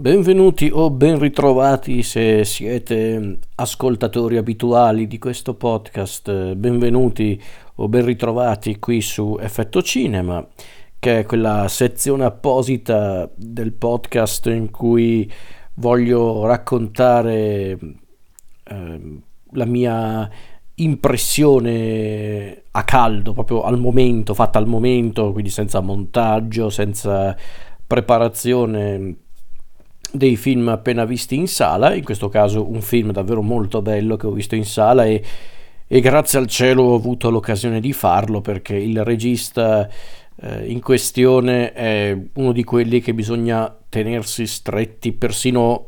Benvenuti o ben ritrovati se siete ascoltatori abituali di questo podcast, benvenuti o ben ritrovati qui su Effetto Cinema, che è quella sezione apposita del podcast in cui voglio raccontare eh, la mia impressione a caldo, proprio al momento, fatta al momento, quindi senza montaggio, senza preparazione dei film appena visti in sala, in questo caso un film davvero molto bello che ho visto in sala e, e grazie al cielo ho avuto l'occasione di farlo perché il regista eh, in questione è uno di quelli che bisogna tenersi stretti persino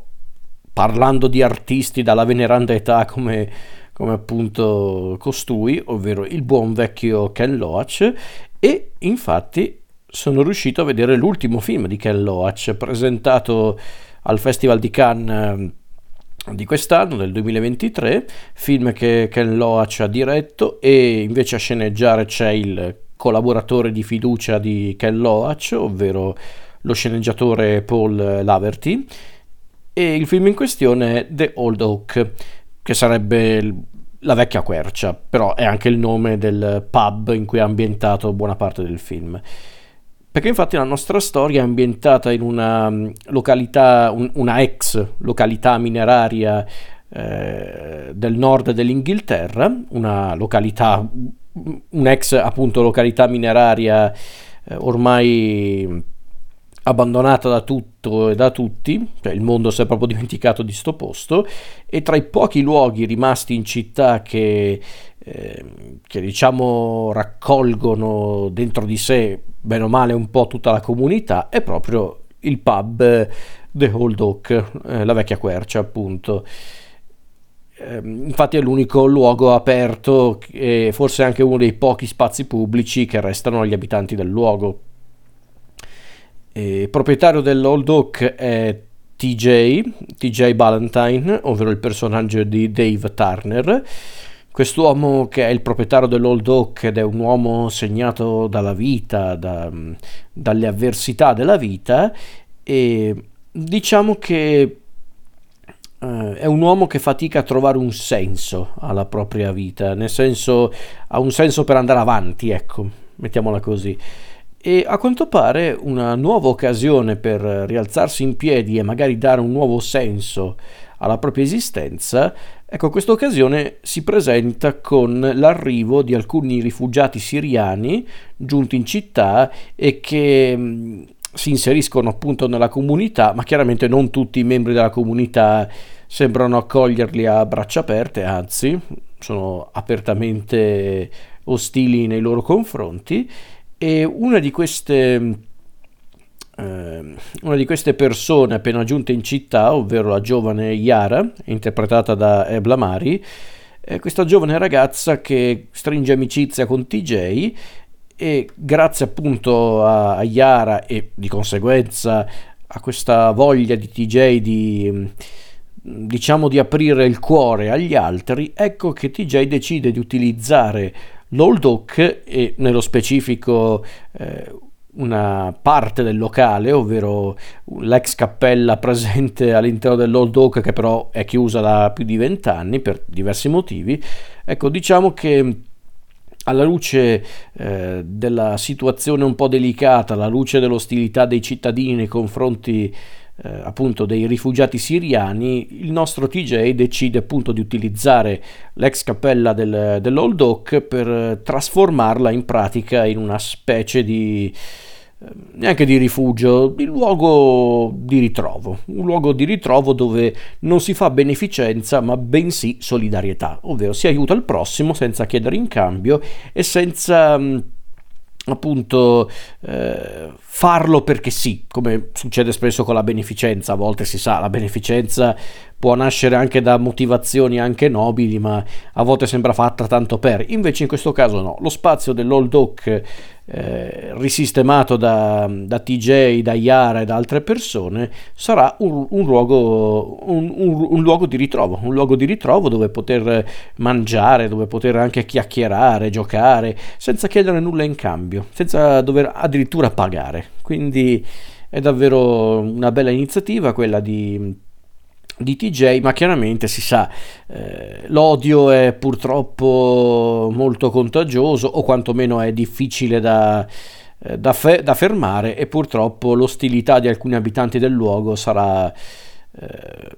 parlando di artisti dalla veneranda età come, come appunto costui, ovvero il buon vecchio Ken Loach. E infatti sono riuscito a vedere l'ultimo film di Ken Loach presentato al Festival di Cannes eh, di quest'anno, del 2023, film che Ken Loach ha diretto e invece a sceneggiare c'è il collaboratore di fiducia di Ken Loach, ovvero lo sceneggiatore Paul Laverty, e il film in questione è The Old Oak, che sarebbe la vecchia quercia, però è anche il nome del pub in cui è ambientato buona parte del film. Perché infatti la nostra storia è ambientata in una mm, località, un, una ex località mineraria eh, del nord dell'Inghilterra, una località, un'ex appunto località mineraria eh, ormai abbandonata da tutto e da tutti, cioè il mondo si è proprio dimenticato di sto posto, e tra i pochi luoghi rimasti in città che, eh, che diciamo raccolgono dentro di sé bene o male un po' tutta la comunità, è proprio il pub eh, The Old Oak, eh, la vecchia quercia appunto. Eh, infatti è l'unico luogo aperto e forse anche uno dei pochi spazi pubblici che restano agli abitanti del luogo. Il proprietario dell'Old Oak è TJ, TJ Ballantyne, ovvero il personaggio di Dave Turner Quest'uomo che è il proprietario dell'Old Oak ed è un uomo segnato dalla vita, da, dalle avversità della vita e diciamo che eh, è un uomo che fatica a trovare un senso alla propria vita, nel senso ha un senso per andare avanti, ecco, mettiamola così. E a quanto pare una nuova occasione per rialzarsi in piedi e magari dare un nuovo senso alla propria esistenza, ecco questa occasione si presenta con l'arrivo di alcuni rifugiati siriani giunti in città e che mh, si inseriscono appunto nella comunità, ma chiaramente non tutti i membri della comunità sembrano accoglierli a braccia aperte, anzi sono apertamente ostili nei loro confronti. E una di queste eh, una di queste persone appena giunte in città, ovvero la giovane Yara, interpretata da Ebla Mari, è questa giovane ragazza che stringe amicizia con TJ e grazie appunto a, a Yara e di conseguenza a questa voglia di TJ di diciamo di aprire il cuore agli altri, ecco che TJ decide di utilizzare l'Old Oak e nello specifico eh, una parte del locale, ovvero l'ex cappella presente all'interno dell'Old Oak che però è chiusa da più di vent'anni per diversi motivi. Ecco, diciamo che alla luce eh, della situazione un po' delicata, alla luce dell'ostilità dei cittadini nei confronti eh, appunto dei rifugiati siriani, il nostro TJ decide appunto di utilizzare l'ex cappella del, dell'Old Oak per trasformarla in pratica in una specie di eh, neanche di rifugio, di luogo di ritrovo, un luogo di ritrovo dove non si fa beneficenza ma bensì solidarietà, ovvero si aiuta il prossimo senza chiedere in cambio e senza appunto eh, farlo perché sì, come succede spesso con la beneficenza, a volte si sa, la beneficenza può nascere anche da motivazioni anche nobili, ma a volte sembra fatta tanto per. Invece in questo caso no, lo spazio dell'Old Oak eh, risistemato da, da, TJ, da Yara e da altre persone, sarà un, un, luogo, un, un, luogo, di ritrovo, un luogo di ritrovo dove poter mangiare, dove poter anche chiacchierare, giocare, senza chiedere nulla in cambio, senza dover addirittura pagare. Quindi è davvero una bella iniziativa quella di, di TJ, ma chiaramente si sa, eh, l'odio è purtroppo molto contagioso o quantomeno è difficile da, eh, da, fe- da fermare e purtroppo l'ostilità di alcuni abitanti del luogo sarà eh,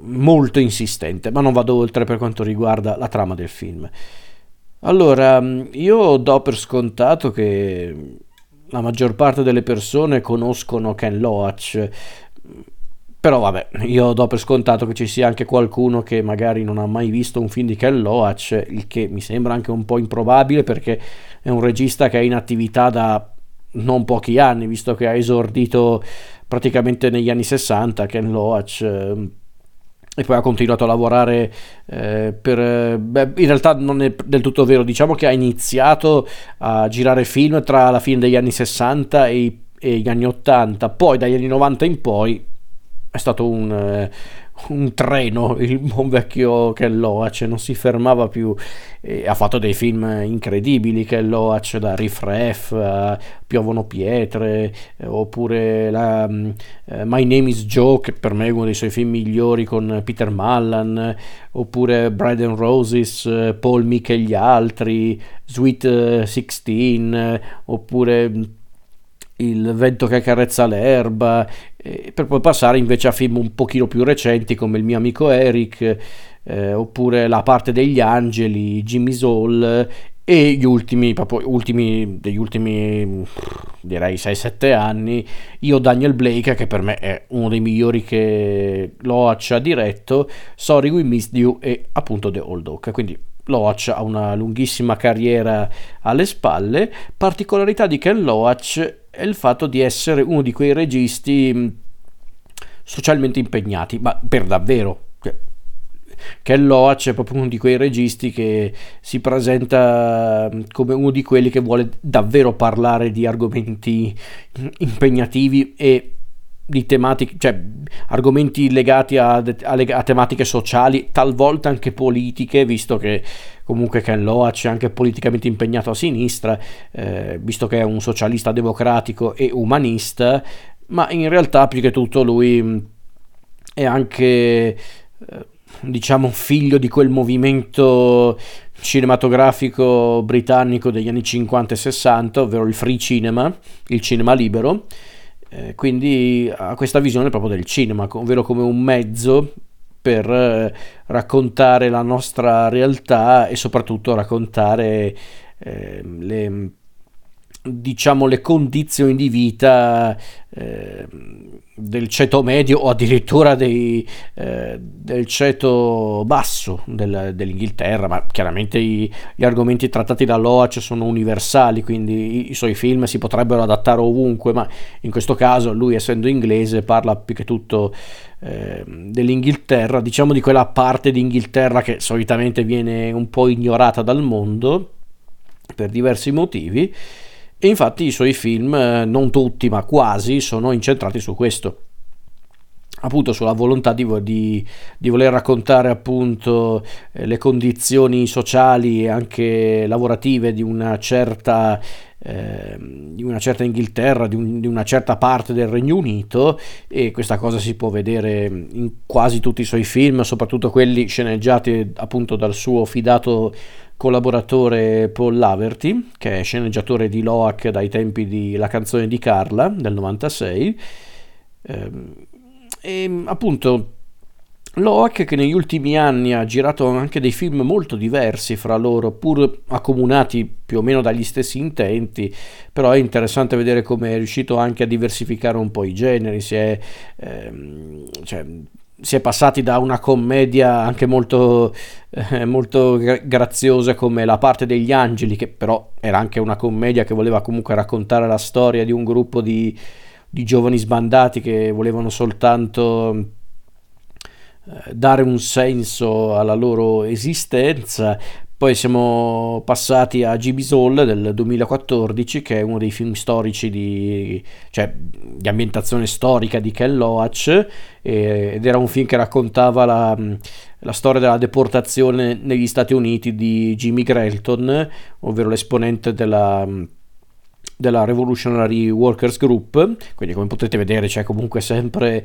molto insistente, ma non vado oltre per quanto riguarda la trama del film. Allora, io do per scontato che la maggior parte delle persone conoscono Ken Loach, però vabbè, io do per scontato che ci sia anche qualcuno che magari non ha mai visto un film di Ken Loach, il che mi sembra anche un po' improbabile perché è un regista che è in attività da non pochi anni, visto che ha esordito praticamente negli anni 60, Ken Loach eh, e poi ha continuato a lavorare eh, per... Beh, in realtà non è del tutto vero, diciamo che ha iniziato a girare film tra la fine degli anni 60 e, e gli anni 80, poi dagli anni 90 in poi è stato un, eh, un treno il buon vecchio Ken Loach, non si fermava più. E ha fatto dei film incredibili Ken Loach da Riff Raff Piovono Pietre eh, oppure la, uh, My Name is Joe che per me è uno dei suoi film migliori con Peter Mallan oppure Bride and Roses Paul Mick e gli altri Sweet 16 oppure il vento che accarezza l'erba, per poi passare invece a film un pochino più recenti come Il mio amico Eric, eh, oppure La parte degli angeli, Jimmy Soul e gli ultimi, proprio ultimi, degli ultimi direi 6-7 anni, io Daniel Blake che per me è uno dei migliori che Loach ha diretto, Sorry We Missed You e appunto The Old Oak, quindi Loach ha una lunghissima carriera alle spalle, particolarità di Ken Loach è il fatto di essere uno di quei registi socialmente impegnati, ma per davvero. Ken Loach è proprio uno di quei registi che si presenta come uno di quelli che vuole davvero parlare di argomenti impegnativi e di tematiche, cioè argomenti legati a, a, a, tematiche sociali, talvolta anche politiche, visto che comunque Ken Loach è anche politicamente impegnato a sinistra, eh, visto che è un socialista democratico e umanista, ma in realtà più che tutto lui mm, è anche eh, diciamo figlio di quel movimento cinematografico britannico degli anni 50 e 60, ovvero il free cinema, il cinema libero. Eh, quindi ha questa visione proprio del cinema, ovvero come un mezzo per eh, raccontare la nostra realtà e soprattutto raccontare eh, le, diciamo, le condizioni di vita eh, del ceto medio o addirittura dei, eh, del ceto basso del, dell'Inghilterra, ma chiaramente i, gli argomenti trattati da Loach sono universali, quindi i, i, suoi film si potrebbero adattare ovunque, ma in questo caso lui essendo inglese parla più che tutto eh, dell'Inghilterra, diciamo di quella parte d'Inghilterra che solitamente viene un po' ignorata dal mondo per diversi motivi e infatti i suoi film, eh, non tutti ma quasi, sono incentrati su questo. Appunto sulla volontà di, di, di voler raccontare appunto eh, le condizioni sociali e anche lavorative di una certa eh, di una certa Inghilterra, un, di, una certa parte del Regno Unito e questa cosa si può vedere in quasi tutti i suoi film, soprattutto quelli sceneggiati appunto dal suo fidato collaboratore Paul Laverty, che è sceneggiatore di Loac dai tempi di La canzone di Carla del 96. Ehm, e appunto Loac che negli ultimi anni ha girato anche dei film molto diversi fra loro, pur accomunati più o meno dagli stessi intenti, però è interessante vedere come è riuscito anche a diversificare un po' i generi, si è, ehm, cioè, si è passati da una commedia anche molto, eh, molto graziosa come La parte degli angeli, che però era anche una commedia che voleva comunque raccontare la storia di un gruppo di, di giovani sbandati che volevano soltanto eh, dare un senso alla loro esistenza, poi siamo passati a GB Soul del 2014, che è uno dei film storici di, cioè, di ambientazione storica di Ken Loach, ed era un film che raccontava la, la, storia della deportazione negli Stati Uniti di Jimmy Grelton, ovvero l'esponente della, della Revolutionary Workers Group, quindi come potete vedere c'è comunque sempre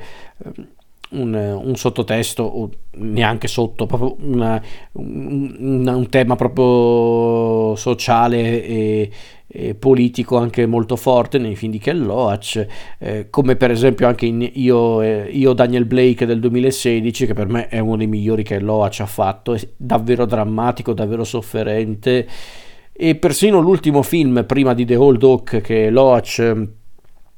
un, un, sottotesto o neanche sotto, proprio una, un, un, tema proprio sociale e, e, politico anche molto forte nei film di Ken Loach, eh, come per esempio anche in Io, eh, Io, Daniel Blake del 2016, che per me è uno dei migliori che Loach ha fatto, è davvero drammatico, davvero sofferente. E persino l'ultimo film prima di The Old Oak che Loach eh,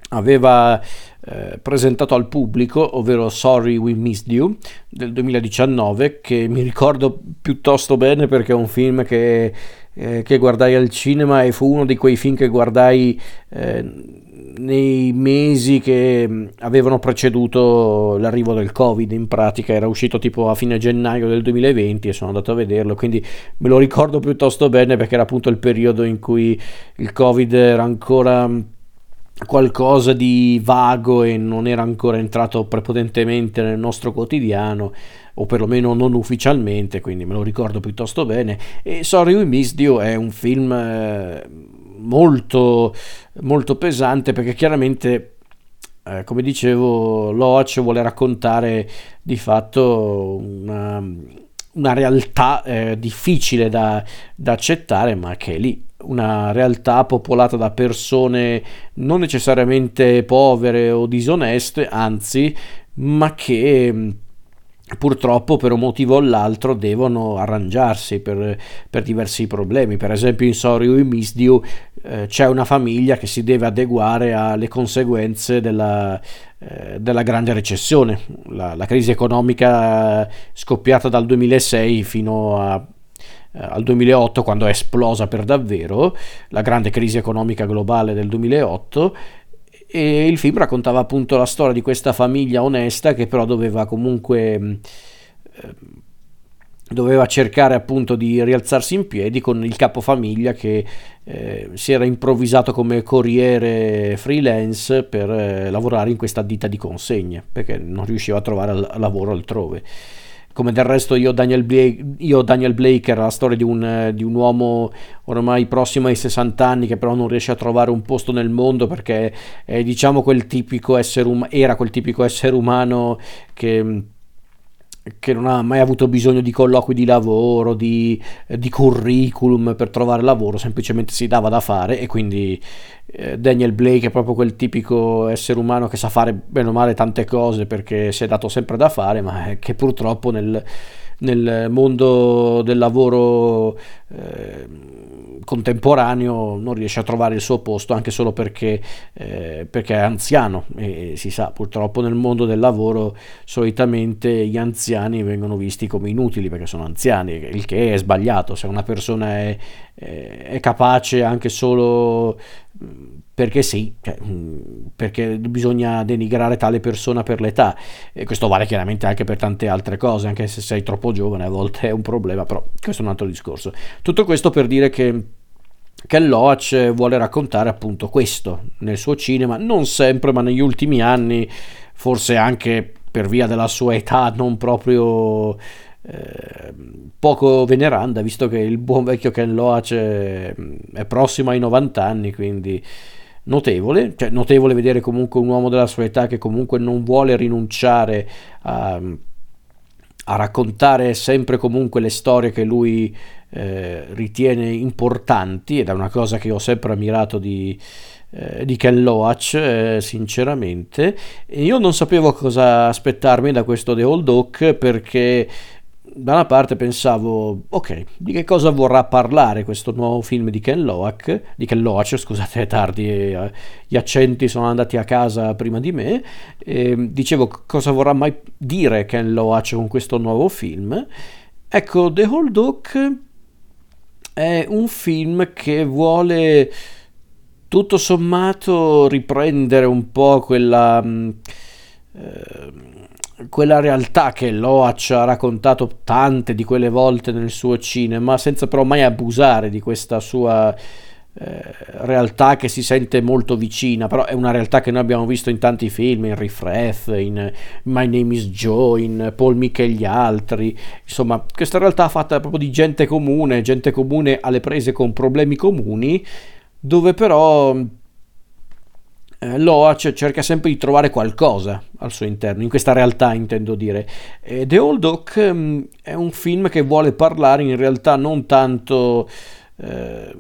aveva eh, presentato al pubblico, ovvero Sorry We Missed You del 2019, che mi ricordo piuttosto bene perché è un film che, eh, che guardai al cinema e fu uno di quei film che guardai eh, nei mesi che mm, avevano preceduto l'arrivo del Covid, in pratica era uscito tipo a fine gennaio del 2020 e sono andato a vederlo, quindi me lo ricordo piuttosto bene perché era appunto il periodo in cui il Covid era ancora mm, qualcosa di vago e non era ancora entrato prepotentemente nel nostro quotidiano o perlomeno non ufficialmente quindi me lo ricordo piuttosto bene. E Sorry We Missed You è un film eh, molto molto pesante perché chiaramente eh, come dicevo Loach vuole raccontare di fatto una, una realtà eh, difficile da, da accettare ma che è lì una realtà popolata da persone non necessariamente povere o disoneste, anzi, ma che purtroppo per un motivo o l'altro devono arrangiarsi per, per diversi problemi. Per esempio in Sorry We Missed You eh, c'è una famiglia che si deve adeguare alle conseguenze della, eh, della grande recessione, la, la crisi economica scoppiata dal 2006 fino a al 2008 quando è esplosa per davvero la grande crisi economica globale del 2008 e il film raccontava appunto la storia di questa famiglia onesta che però doveva comunque eh, doveva cercare appunto di rialzarsi in piedi con il capofamiglia che eh, si era improvvisato come corriere freelance per eh, lavorare in questa ditta di consegne perché non riusciva a trovare lavoro altrove come del resto io Daniel Blake, io Daniel Blake era la storia di un, di un, uomo ormai prossimo ai 60 anni che però non riesce a trovare un posto nel mondo perché è diciamo quel tipico essere um- era quel tipico essere umano che che non ha mai avuto bisogno di colloqui di lavoro, di, di, curriculum per trovare lavoro, semplicemente si dava da fare e quindi eh, Daniel Blake è proprio quel tipico essere umano che sa fare bene o male tante cose perché si è dato sempre da fare, ma che purtroppo nel, nel mondo del lavoro eh, contemporaneo non riesce a trovare il suo posto anche solo perché, eh, perché è anziano. E si sa purtroppo nel mondo del lavoro solitamente gli anziani vengono visti come inutili perché sono anziani il che è sbagliato. Se una persona è, è capace anche solo perché sì, cioè, perché bisogna denigrare tale persona per l'età e questo vale chiaramente anche per tante altre cose, anche se sei troppo giovane a volte è un problema, però questo è un altro discorso. Tutto questo per dire che che Loach vuole raccontare appunto questo nel suo cinema, non sempre, ma negli ultimi anni, forse anche per via della sua età non proprio eh, poco veneranda, visto che il buon vecchio Ken Loach è, è prossimo ai 90 anni, quindi notevole, cioè notevole vedere comunque un uomo della sua età che comunque non vuole rinunciare a, a raccontare sempre comunque le storie che lui eh, ritiene importanti ed è una cosa che ho sempre ammirato di, eh, di Ken Loach eh, sinceramente. E io non sapevo cosa aspettarmi da questo The Old Oak perché da una parte pensavo, ok, di che cosa vorrà parlare questo nuovo film di Ken Loach, di Ken Loach, scusate, è tardi, eh, gli accenti sono andati a casa prima di me, e dicevo cosa vorrà mai dire Ken Loach con questo nuovo film. Ecco, The Whole Duck è un film che vuole tutto sommato riprendere un po' quella... Eh, quella realtà che Loach ha raccontato tante di quelle volte nel suo cinema, senza però mai abusare di questa sua eh, realtà che si sente molto vicina, però è una realtà che noi abbiamo visto in tanti film, in Raff, in My Name is Joe, in Paul Mick e gli altri, insomma questa realtà fatta proprio di gente comune, gente comune alle prese con problemi comuni, dove però eh, Loach cerca sempre di trovare qualcosa al suo interno, in questa realtà intendo dire. E The Old Oak um, è un film che vuole parlare in realtà non tanto eh,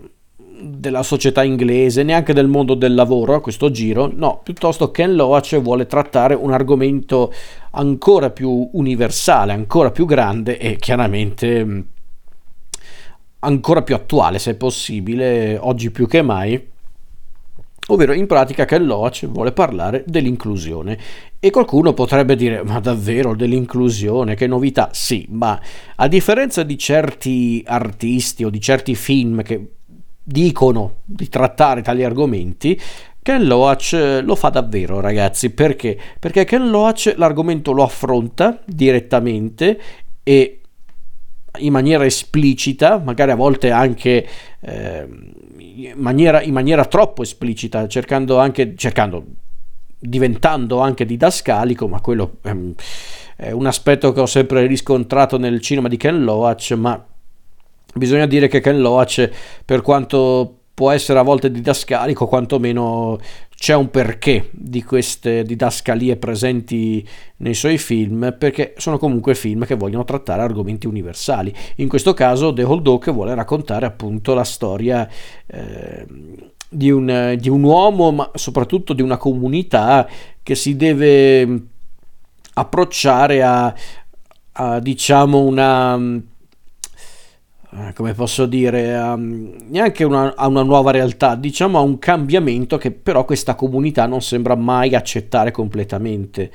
della società inglese, neanche del mondo del lavoro a questo giro, no, piuttosto Ken Loach vuole trattare un argomento ancora più universale, ancora più grande e chiaramente um, ancora più attuale se possibile, oggi più che mai ovvero in pratica che Loach vuole parlare dell'inclusione. E qualcuno potrebbe dire, ma davvero dell'inclusione, che novità? Sì, ma a differenza di certi artisti o di certi film che dicono di trattare tali argomenti, Ken Loach lo fa davvero, ragazzi. Perché? Perché Ken Loach l'argomento lo affronta direttamente e in maniera esplicita, magari a volte anche eh, in, maniera, in, maniera, troppo esplicita, cercando anche, cercando, diventando anche didascalico, ma quello ehm, è un aspetto che ho sempre riscontrato nel cinema di Ken Loach, ma bisogna dire che Ken Loach, per quanto può essere a volte didascalico, quantomeno c'è un perché di queste didascalie presenti nei suoi film, perché sono comunque film che vogliono trattare argomenti universali. In questo caso The Old Oak vuole raccontare appunto la storia eh, di, un, di un uomo, ma soprattutto di una comunità che si deve approcciare a, a diciamo una come posso dire, um, neanche una, a una nuova realtà, diciamo a un cambiamento che però questa comunità non sembra mai accettare completamente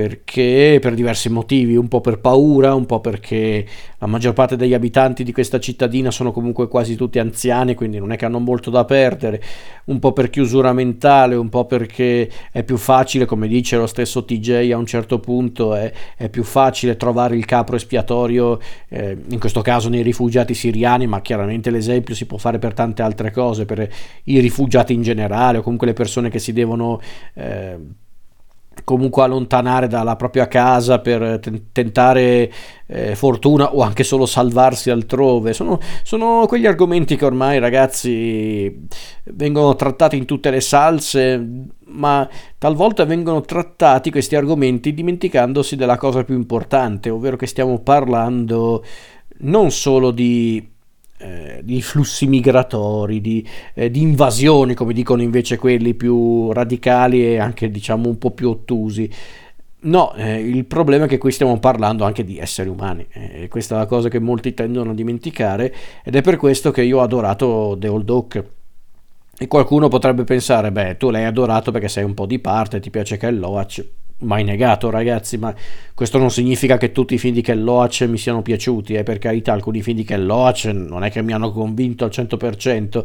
perché per diversi motivi, un po' per paura, un po' perché la maggior parte degli abitanti di questa cittadina sono comunque quasi tutti anziani, quindi non è che hanno molto da perdere, un po' per chiusura mentale, un po' perché è più facile, come dice lo stesso TJ a un certo punto, è, è più facile trovare il capro espiatorio, eh, in questo caso nei rifugiati siriani, ma chiaramente l'esempio si può fare per tante altre cose, per i rifugiati in generale o comunque le persone che si devono... Eh, comunque allontanare dalla propria casa per tentare eh, fortuna o anche solo salvarsi altrove. Sono, sono, quegli argomenti che ormai ragazzi vengono trattati in tutte le salse, ma talvolta vengono trattati questi argomenti dimenticandosi della cosa più importante, ovvero che stiamo parlando non solo di eh, di flussi migratori, di, eh, di, invasioni, come dicono invece quelli più radicali e anche diciamo un po' più ottusi. No, eh, il problema è che qui stiamo parlando anche di esseri umani, e questa è la cosa che molti tendono a dimenticare ed è per questo che io ho adorato The Old Oak. E qualcuno potrebbe pensare, beh, tu l'hai adorato perché sei un po' di parte, ti piace Ken Loach mai negato ragazzi, ma questo non significa che tutti i film di Ken Loach mi siano piaciuti, eh, per carità alcuni film di Ken Loach non è che mi hanno convinto al 100%,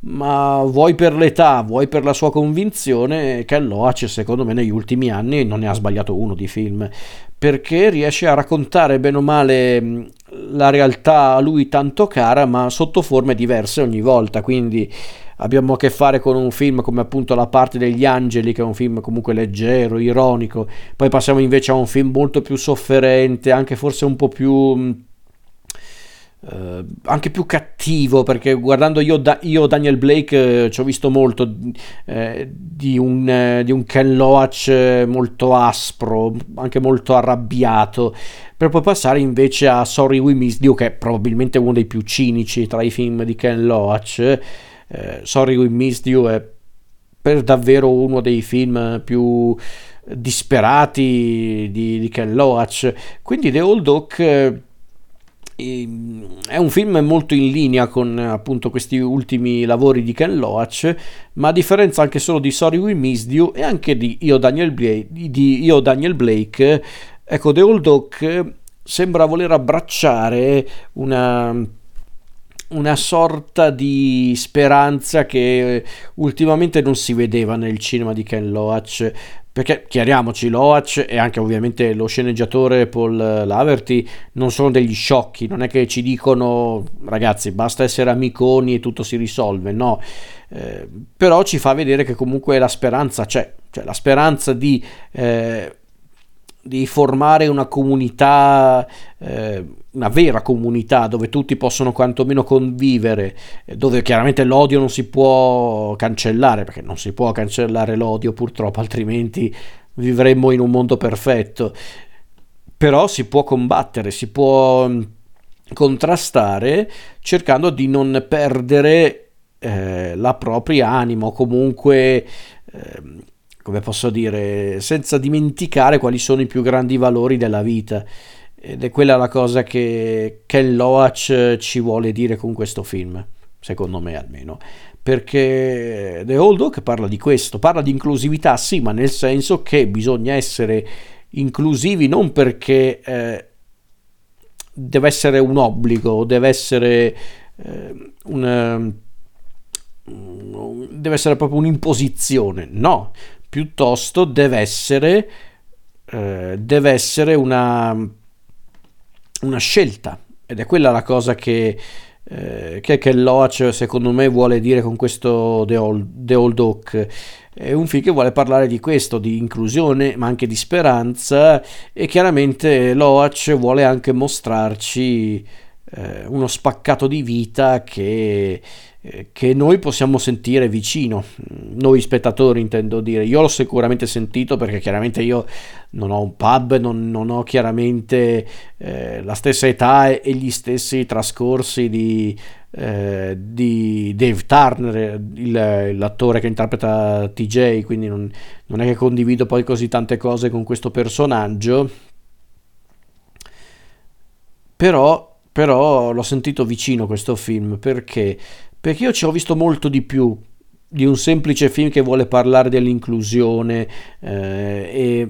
ma vuoi per l'età, vuoi per la sua convinzione, Ken Loach secondo me negli ultimi anni non ne ha sbagliato uno di film, perché riesce a raccontare bene o male la realtà a lui tanto cara, ma sotto forme diverse ogni volta, quindi abbiamo a che fare con un film come appunto La parte degli angeli, che è un film comunque leggero, ironico, poi passiamo invece a un film molto più sofferente, anche forse un po' più... Uh, anche più cattivo perché guardando io, da, io Daniel Blake eh, ci ho visto molto eh, di, un, eh, di, un, Ken Loach eh, molto aspro anche molto arrabbiato. Per poi passare invece a Sorry We Missed You che è probabilmente uno dei più cinici tra i film di Ken Loach eh, Sorry We Missed You è per davvero uno dei film più disperati di, di Ken Loach. Quindi The Old Oak eh, è un film molto in linea con appunto questi ultimi lavori di Ken Loach, ma a differenza anche solo di Sorry We Missed You e anche di Io Daniel Blake, di Io Daniel Blake ecco The Old Oak sembra voler abbracciare una una sorta di speranza che ultimamente non si vedeva nel cinema di Ken Loach. Perché chiariamoci Loach e anche ovviamente lo sceneggiatore Paul Laverty non sono degli sciocchi non è che ci dicono ragazzi basta essere amiconi e tutto si risolve no. Eh, però ci fa vedere che comunque la speranza c'è cioè la speranza di eh, di formare una comunità, eh, una vera comunità dove tutti possono quantomeno convivere, dove chiaramente l'odio non si può cancellare, perché non si può cancellare l'odio purtroppo, altrimenti vivremmo in un mondo perfetto. Però si può combattere, si può mm, contrastare cercando di non perdere eh, la propria anima o comunque... Eh, come posso dire, senza dimenticare quali sono i più grandi valori della vita. Ed è quella la cosa che Ken Loach ci vuole dire con questo film, secondo me almeno. Perché The Old Oak parla di questo, parla di inclusività, sì, ma nel senso che bisogna essere inclusivi non perché eh, deve essere un obbligo, deve essere eh, un deve essere proprio un'imposizione, no, piuttosto deve essere, eh, deve essere una, una, scelta. Ed è quella la cosa che, eh, che, che Loach secondo me vuole dire con questo The Old, The Old Oak. È un film che vuole parlare di questo, di inclusione ma anche di speranza e chiaramente Loach vuole anche mostrarci eh, uno spaccato di vita che eh, che noi possiamo sentire vicino, noi spettatori intendo dire, io l'ho sicuramente sentito perché chiaramente io non ho un pub, non, non ho chiaramente eh, la stessa età e, gli stessi trascorsi di, eh, di Dave Turner, il, l'attore che interpreta TJ, quindi non, non è che condivido poi così tante cose con questo personaggio, però, però l'ho sentito vicino questo film perché perché io ci ho visto molto di più di un semplice film che vuole parlare dell'inclusione eh, e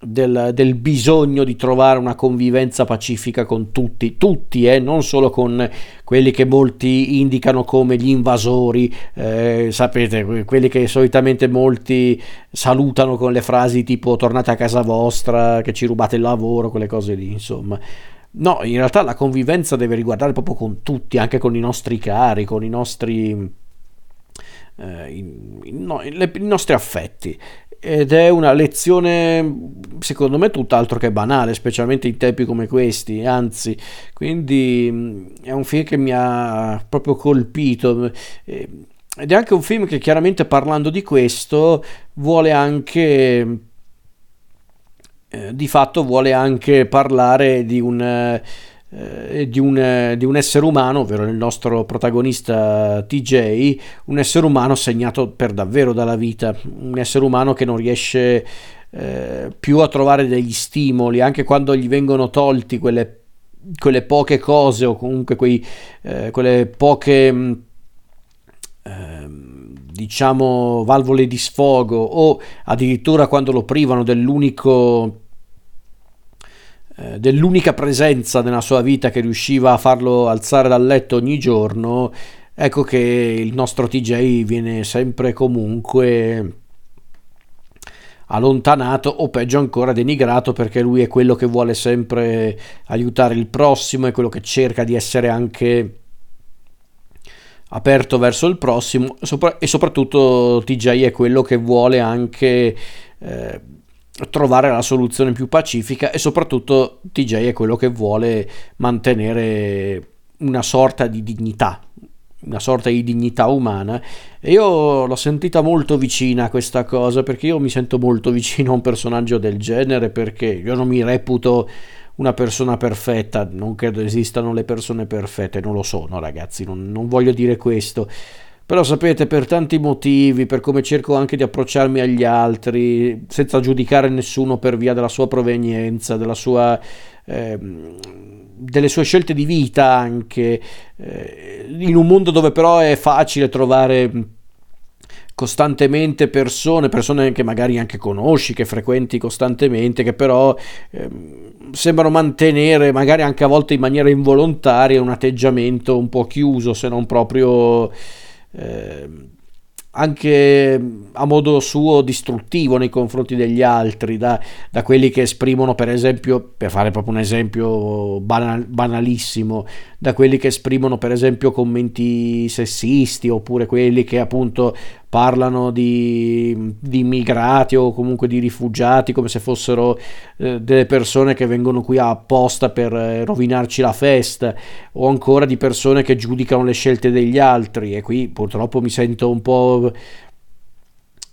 del, del, bisogno di trovare una convivenza pacifica con tutti, tutti, eh, non solo con quelli che molti indicano come gli invasori, eh, sapete, quelli che solitamente molti salutano con le frasi tipo tornate a casa vostra, che ci rubate il lavoro, quelle cose lì, insomma. No, in realtà la convivenza deve riguardare proprio con tutti, anche con i nostri cari, con i nostri, eh, i, no, le, i nostri affetti. Ed è una lezione, secondo me, tutt'altro che banale, specialmente in tempi come questi. Anzi, quindi è un film che mi ha proprio colpito. Ed è anche un film che chiaramente parlando di questo vuole anche eh, di fatto vuole anche parlare di un, eh, di, un, di un, essere umano, ovvero il nostro protagonista TJ, un essere umano segnato per davvero dalla vita, un essere umano che non riesce eh, più a trovare degli stimoli, anche quando gli vengono tolti quelle, quelle poche cose o comunque quei, eh, quelle poche mm, ehm, diciamo valvole di sfogo o addirittura quando lo privano dell'unico eh, dell'unica presenza nella sua vita che riusciva a farlo alzare dal letto ogni giorno, ecco che il nostro TJ viene sempre comunque allontanato o peggio ancora denigrato perché lui è quello che vuole sempre aiutare il prossimo, è quello che cerca di essere anche aperto verso il prossimo. E soprattutto TJ è quello che vuole anche eh, trovare la soluzione più pacifica e soprattutto TJ è quello che vuole mantenere una sorta di dignità, una sorta di dignità umana. E io l'ho sentita molto vicina a questa cosa perché io mi sento molto vicino a un personaggio del genere perché io non mi reputo una persona perfetta, non credo esistano le persone perfette, non lo sono ragazzi, non, non voglio dire questo, però sapete, per tanti motivi, per come cerco anche di approcciarmi agli altri, senza giudicare nessuno per via della sua provenienza, della sua, eh, delle sue scelte di vita anche, eh, in un mondo dove però è facile trovare costantemente persone, persone che magari anche conosci, che frequenti costantemente, che però eh, sembrano mantenere, magari anche a volte in maniera involontaria, un atteggiamento un po' chiuso, se non proprio eh, anche a modo suo distruttivo nei confronti degli altri, da, da, quelli che esprimono, per esempio, per fare proprio un esempio banal, banalissimo, da quelli che esprimono, per esempio, commenti sessisti, oppure quelli che appunto parlano di, di immigrati o comunque di rifugiati come se fossero eh, delle persone che vengono qui apposta per eh, rovinarci la festa o ancora di persone che giudicano le scelte degli altri. E qui purtroppo mi sento un po'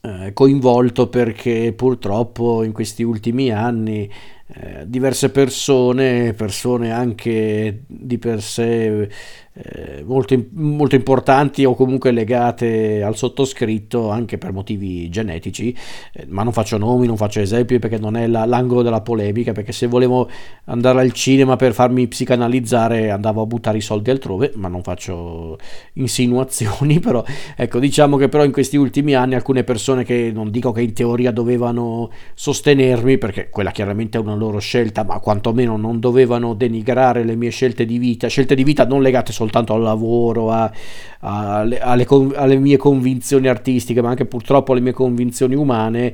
eh, coinvolto perché purtroppo in questi ultimi anni eh, diverse persone, persone anche di per sé eh, molto, molto, importanti o comunque legate al sottoscritto anche per motivi genetici, eh, ma non faccio nomi, non faccio esempi perché non è la, l'angolo della polemica, perché se volevo andare al cinema per farmi psicanalizzare andavo a buttare i soldi altrove, ma non faccio insinuazioni, però ecco diciamo che però in questi ultimi anni alcune persone che non dico che in teoria dovevano sostenermi, perché quella chiaramente è una loro scelta, ma quantomeno non dovevano denigrare le mie scelte di vita, scelte di vita non legate soltanto al lavoro, a, a, alle, alle, alle, mie convinzioni artistiche, ma anche purtroppo alle mie convinzioni umane.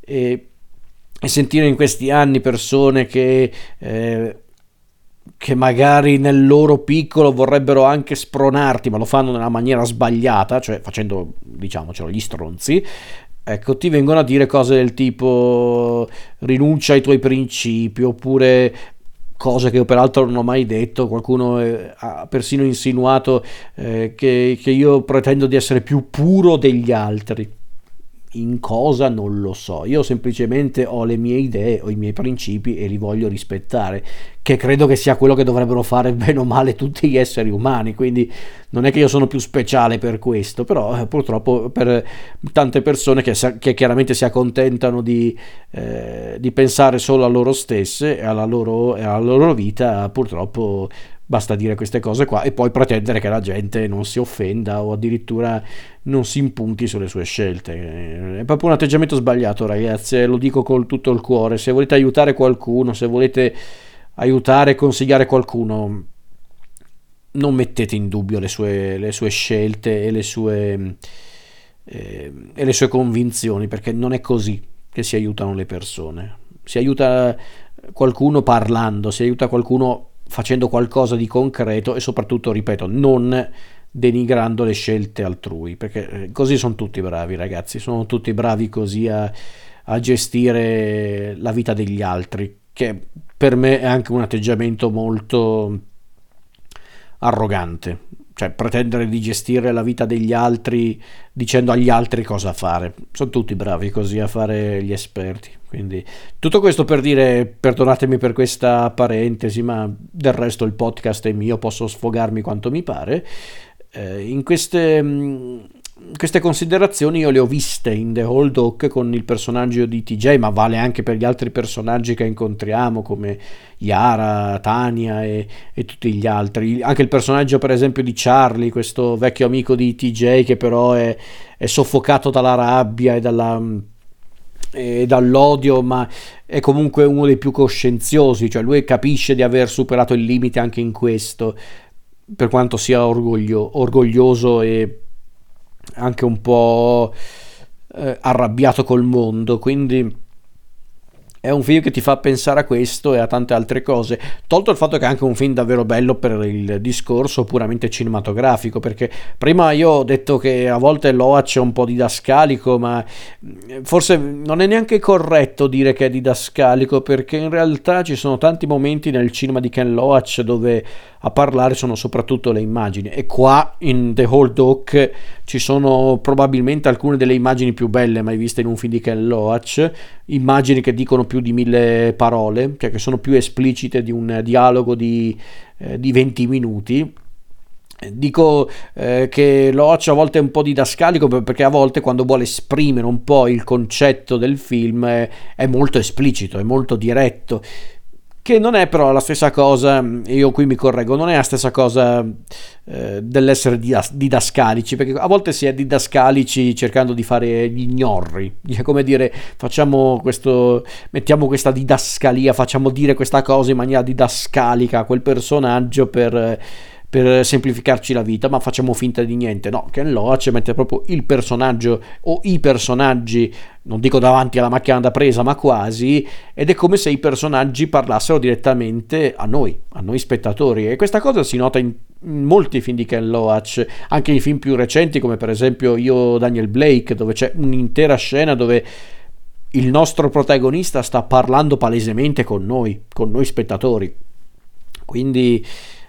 E, e sentire in questi anni persone che... Eh, che magari nel loro piccolo vorrebbero anche spronarti, ma lo fanno nella maniera sbagliata, cioè facendo, diciamocelo, gli stronzi, ecco, ti vengono a dire cose del tipo rinuncia ai tuoi principi, oppure cose che io peraltro non ho mai detto, qualcuno eh, ha persino insinuato eh, che, che io pretendo di essere più puro degli altri in cosa non lo so, io semplicemente ho le mie idee, ho i miei principi e li voglio rispettare, che credo che sia quello che dovrebbero fare bene o male tutti gli esseri umani, quindi non è che io sono più speciale per questo, però eh, purtroppo per tante persone che, che chiaramente si accontentano di, eh, di, pensare solo a loro stesse e alla loro, alla loro vita, purtroppo Basta dire queste cose qua e poi pretendere che la gente non si offenda o addirittura non si impunti sulle sue scelte. È proprio un atteggiamento sbagliato, ragazzi, lo dico con tutto il cuore. Se volete aiutare qualcuno, se volete aiutare e consigliare qualcuno, non mettete in dubbio le sue, le sue scelte e le sue, eh, e le sue convinzioni, perché non è così che si aiutano le persone. Si aiuta qualcuno parlando, si aiuta qualcuno facendo qualcosa di concreto e soprattutto, ripeto, non denigrando le scelte altrui, perché eh, così sono tutti bravi ragazzi, sono tutti bravi così a, a gestire la vita degli altri, che per me è anche un atteggiamento molto arrogante, cioè pretendere di gestire la vita degli altri dicendo agli altri cosa fare. Sono tutti bravi così a fare gli esperti. Quindi tutto questo per dire, perdonatemi per questa parentesi, ma del resto il podcast è mio, posso sfogarmi quanto mi pare. Eh, in queste mm, queste considerazioni io le ho viste in The Old Oak con il personaggio di TJ, ma vale anche per gli altri personaggi che incontriamo come Yara, Tania e, e, tutti gli altri. Anche il personaggio per esempio di Charlie, questo vecchio amico di TJ che però è, è soffocato dalla rabbia e, dalla, e dall'odio, ma è comunque uno dei più coscienziosi, cioè lui capisce di aver superato il limite anche in questo, per quanto sia orgoglio, orgoglioso e anche un po' eh, arrabbiato col mondo, quindi è un film che ti fa pensare a questo e a tante altre cose, tolto il fatto che è anche un film davvero bello per il discorso puramente cinematografico, perché prima io ho detto che a volte Loach è un po' didascalico, ma mm, forse non è neanche corretto dire che è didascalico, perché in realtà ci sono tanti momenti nel cinema di Ken Loach dove a parlare sono soprattutto le immagini. E qua in The Whole Dog ci sono probabilmente alcune delle immagini più belle mai viste in un film di Ken Loach, immagini che dicono più di mille parole, cioè che sono più esplicite di un dialogo di, eh, di 20 minuti. Dico eh, che Loach a volte un po' didascalico perché a volte quando vuole esprimere un po' il concetto del film è molto esplicito, è molto diretto che non è però la stessa cosa, io qui mi correggo, non è la stessa cosa eh, dell'essere didascalici, perché a volte si è didascalici cercando di fare gli ignorri, è come dire facciamo questo, mettiamo questa didascalia, facciamo dire questa cosa in maniera didascalica a quel personaggio per per semplificarci la vita, ma facciamo finta di niente. No, Ken Loach mette proprio il personaggio o i personaggi, non dico davanti alla macchina da presa, ma quasi, ed è come se i personaggi parlassero direttamente a noi, a noi spettatori. E questa cosa si nota in molti film di Ken Loach, anche in film più recenti come per esempio Io Daniel Blake, dove c'è un'intera scena dove il nostro protagonista sta parlando palesemente con noi, con noi spettatori. Quindi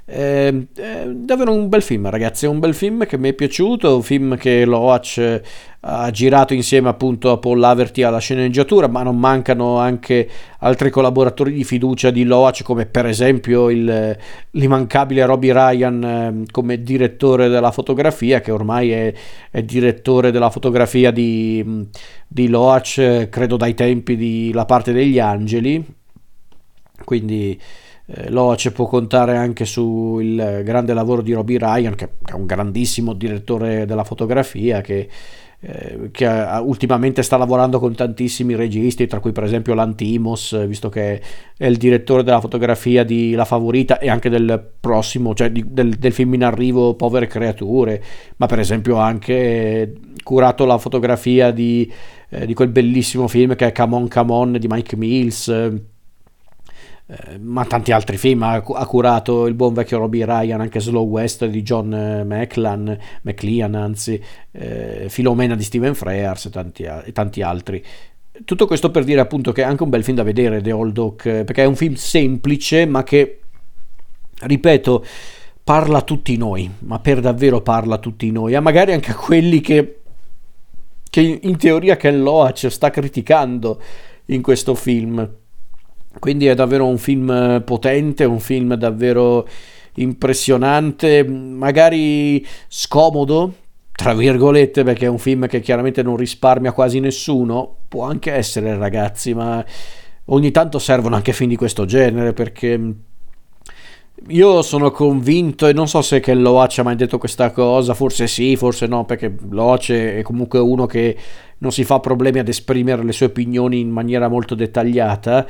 eh, è davvero un bel film, ragazzi. È un bel film che mi è piaciuto. Un film che Loach ha girato insieme appunto a Paul Laverty alla sceneggiatura, ma non mancano anche altri collaboratori di fiducia di Loach, come per esempio il, l'immancabile Robbie Ryan eh, come direttore della fotografia, che ormai è, è direttore della fotografia di, di Loach, credo dai tempi di La parte degli angeli. Quindi eh, Loace può contare anche sul grande lavoro di Robbie Ryan, che è un grandissimo direttore della fotografia, che, eh, che ha, ultimamente sta lavorando con tantissimi registi, tra cui per esempio Lantimos, visto che è il direttore della fotografia di La Favorita e anche del prossimo, cioè di, del, del, film in arrivo Povere Creature, ma per esempio ha anche curato la fotografia di, eh, di quel bellissimo film che è Come On Come On di Mike Mills eh, ma tanti altri film ha, curato il buon vecchio Robbie Ryan anche Slow West di John eh, McLean, McLean anzi eh, Filomena di Steven Frears e tanti, e tanti, altri. Tutto questo per dire appunto che è anche un bel film da vedere The Old Oak perché è un film semplice ma che ripeto parla a tutti noi ma per davvero parla a tutti noi e magari anche a quelli che, che in teoria Ken Loach sta criticando in questo film quindi è davvero un film eh, potente, un film davvero impressionante, magari scomodo, tra virgolette, perché è un film che chiaramente non risparmia quasi nessuno, può anche essere ragazzi, ma ogni tanto servono anche film di questo genere perché io sono convinto e non so se che Loach ha mai detto questa cosa, forse sì, forse no, perché Loach è comunque uno che non si fa problemi ad esprimere le sue opinioni in maniera molto dettagliata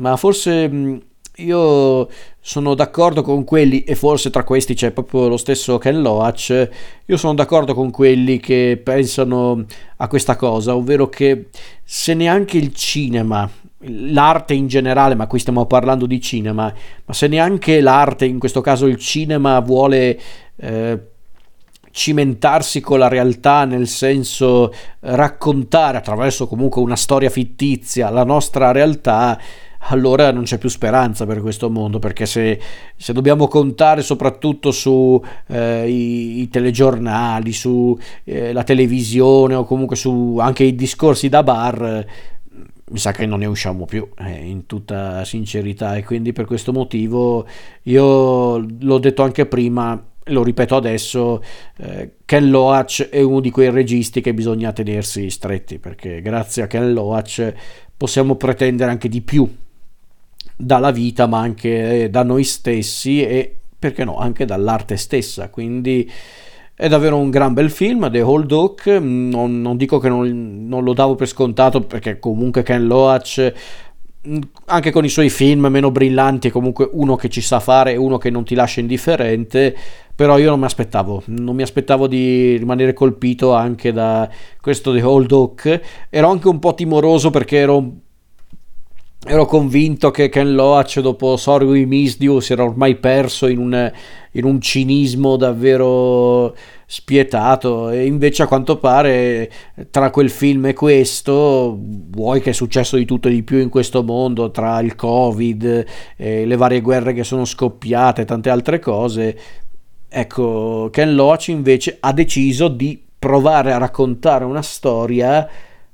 ma forse mm, io sono d'accordo con quelli, e forse tra questi c'è proprio lo stesso Ken Loach, io sono d'accordo con quelli che pensano a questa cosa, ovvero che se neanche il cinema, l'arte in generale, ma qui stiamo parlando di cinema, ma se neanche l'arte, in questo caso il cinema, vuole... Eh, cimentarsi con la realtà nel senso raccontare attraverso comunque una storia fittizia la nostra realtà allora non c'è più speranza per questo mondo, perché se, se dobbiamo contare soprattutto su eh, i, telegiornali, su eh, televisione o comunque su anche i discorsi da bar, mi sa che non ne usciamo più, eh, in tutta sincerità, e quindi per questo motivo io l'ho detto anche prima, lo ripeto adesso, eh, Ken Loach è uno di quei registi che bisogna tenersi stretti, perché grazie a Ken Loach possiamo pretendere anche di più dalla vita ma anche eh, da noi stessi e perché no anche dall'arte stessa. Quindi è davvero un gran bel film The Old Oak non, non dico che non, non, lo davo per scontato perché comunque Ken Loach mm, anche con i suoi film meno brillanti è comunque uno che ci sa fare uno che non ti lascia indifferente però io non mi aspettavo non mi aspettavo di rimanere colpito anche da questo The Old Oak ero anche un po' timoroso perché ero ero convinto che Ken Loach dopo Sorry We Missed You si era ormai perso in un, in un, cinismo davvero spietato. E invece a quanto pare tra quel film e questo vuoi che è successo di tutto e di più in questo mondo tra il covid e le varie guerre che sono scoppiate e tante altre cose ecco Ken Loach invece ha deciso di provare a raccontare una storia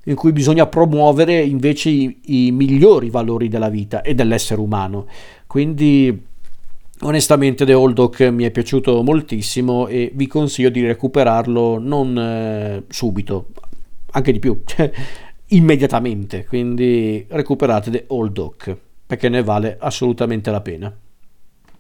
in cui bisogna promuovere invece i, i migliori valori della vita e dell'essere umano. Quindi onestamente The Old Oak mi è piaciuto moltissimo e vi consiglio di recuperarlo non eh, subito, anche di più, immediatamente. Quindi recuperate The Old Oak perché ne vale assolutamente la pena.